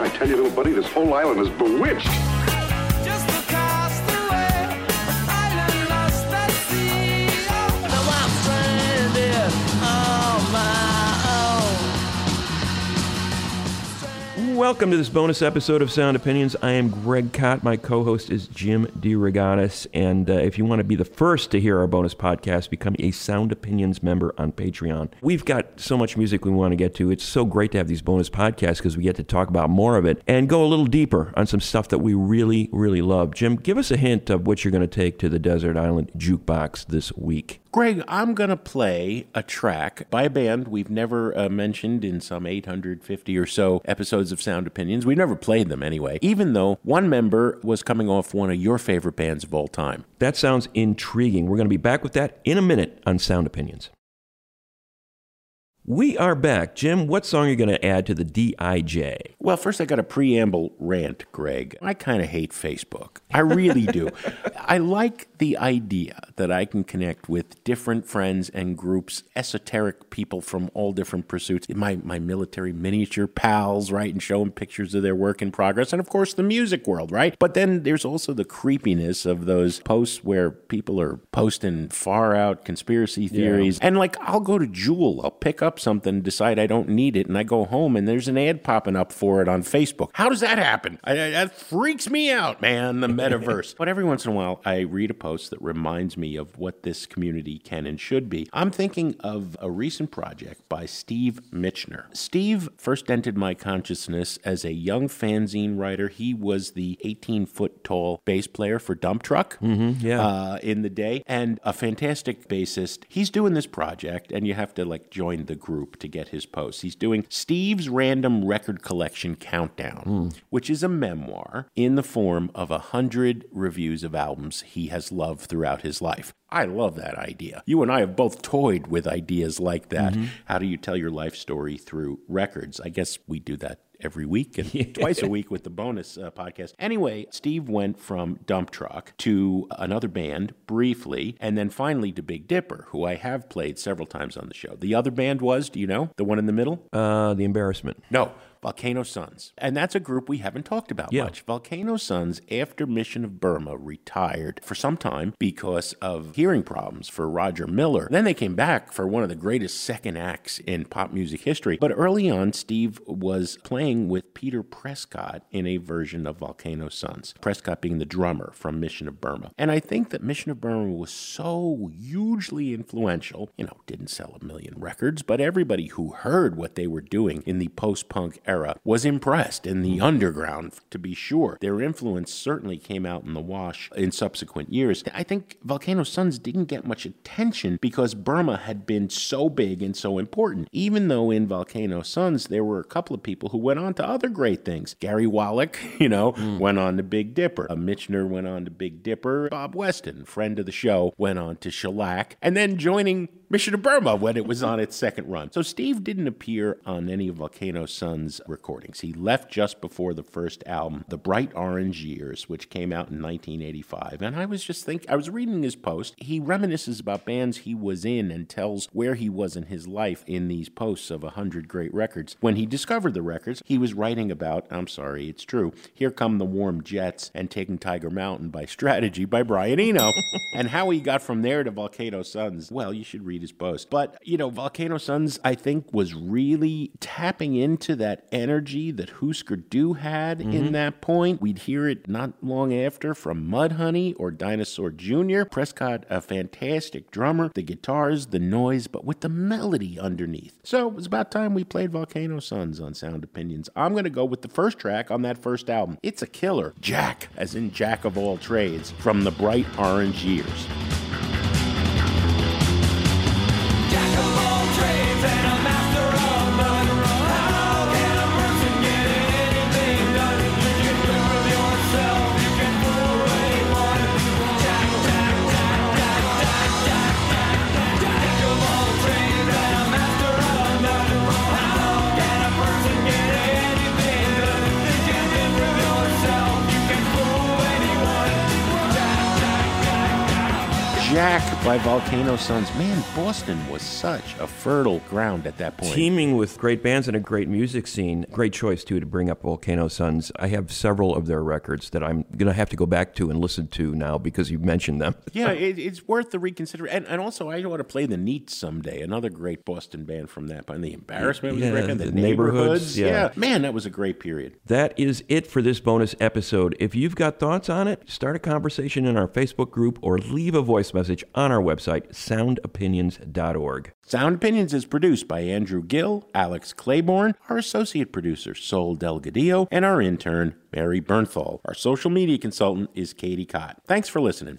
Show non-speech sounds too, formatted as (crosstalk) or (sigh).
I tell you, little buddy, this whole island is bewitched. Welcome to this bonus episode of Sound Opinions. I am Greg Kot. My co-host is Jim DeRogatis. And uh, if you want to be the first to hear our bonus podcast, become a Sound Opinions member on Patreon. We've got so much music we want to get to. It's so great to have these bonus podcasts because we get to talk about more of it and go a little deeper on some stuff that we really, really love. Jim, give us a hint of what you're going to take to the Desert Island Jukebox this week. Greg, I'm going to play a track by a band we've never uh, mentioned in some 850 or so episodes of Sound Opinions. We never played them anyway, even though one member was coming off one of your favorite bands of all time. That sounds intriguing. We're going to be back with that in a minute on Sound Opinions. We are back. Jim, what song are you going to add to the DIJ? Well, first, I got a preamble rant, Greg. I kind of hate Facebook. I really do. I like the idea that I can connect with different friends and groups, esoteric people from all different pursuits. My, my military miniature pals, right? And show them pictures of their work in progress. And of course, the music world, right? But then there's also the creepiness of those posts where people are posting far out conspiracy theories. And like, I'll go to Jewel, I'll pick up something, decide I don't need it, and I go home and there's an ad popping up for it on Facebook. How does that happen? I, I- that freaks me out, man, the metaverse. (laughs) but every once in a while, I read a post that reminds me of what this community can and should be. I'm thinking of a recent project by Steve Michener. Steve first entered my consciousness as a young fanzine writer. He was the 18 foot tall bass player for Dump Truck yeah. uh, in the day and a fantastic bassist. He's doing this project, and you have to like join the group to get his posts. He's doing Steve's Random Record Collection Countdown, hmm. which is a memoir in the form of a hundred reviews of albums he has loved throughout his life. I love that idea. You and I have both toyed with ideas like that. Mm-hmm. How do you tell your life story through records? I guess we do that every week and (laughs) twice a week with the bonus uh, podcast. Anyway, Steve went from Dump Truck to another band briefly, and then finally to Big Dipper, who I have played several times on the show. The other band was, do you know, the one in the middle? Uh, the embarrassment. No. Volcano Suns. And that's a group we haven't talked about Yeah. much. Volcano Suns, after Mission of Burma, retired for some time because of hearing problems for Roger Miller. Then they came back for one of the greatest second acts in pop music history. But early on, Steve was playing with Peter Prescott in a version of Volcano Suns. Prescott being the drummer from Mission of Burma. And I think that Mission of Burma was so hugely influential, you know, didn't sell a million records, but everybody who heard what they were doing in the post punk era was impressed in the underground, to be sure. Their influence certainly came out in the wash in subsequent years. I think Volcano Suns didn't get much attention because Burma had been so big and so important, even though in Volcano Suns there were a couple of people who went on to other great things. Gary Waleik, (laughs) you know, went on to Big Dipper. Uh, Michener went on to Big Dipper. Bob Weston, friend of the show, went on to Shellac, and then joining Mission of Burma when it was on its second run. So Steve didn't appear on any of Volcano Suns' recordings. He left just before the first album, The Bright Orange Years, which came out in 1985. And I was just thinking, I was reading his post. He reminisces about bands he was in and tells where he was in his life in these posts of 100 great records. When he discovered the records, he was writing about, I'm sorry, it's true, Here Come the Warm Jets and Taking Tiger Mountain by Strategy by Brian Eno. (laughs) and how he got from there to Volcano Suns, well, you should read post. But, you know, Volcano Suns, I think, was really tapping into that energy that Husker Du had in mm-hmm. that point. We'd hear it not long after from Mudhoney or Dinosaur Jr. Prescott, a fantastic drummer, the guitars, the noise, but with the melody underneath. So it was about time we played Volcano Suns on Sound Opinions. I'm going to go with the first track on that first album. It's a killer. Jack, as in Jack of all trades, from the Bright Orange Years. Jack (sighs) by Volcano Suns. Man, Boston was such a fertile ground at that point. Teeming with great bands and a great music scene. Great choice, too, to bring up Volcano Suns. I have several of their records that I'm going to have to go back to and listen to now because you mentioned them. (laughs) yeah, it, it's worth the reconsider. And, and also, I want to play the Neat someday. Another great Boston band from that. And the Embarrassment was Yeah. The, the Neighborhoods, Neighborhoods. yeah. man, that was a great period. That is it for this bonus episode. If you've got thoughts on it, start a conversation in our Facebook group or leave a voice message on our website, soundopinions.org. Sound Opinions is produced by Andrew Gill, Alex Claiborne, our associate producer, Sol Delgadillo, and our intern, Mary Bernthal. Our social media consultant is Katie Cott. Thanks for listening.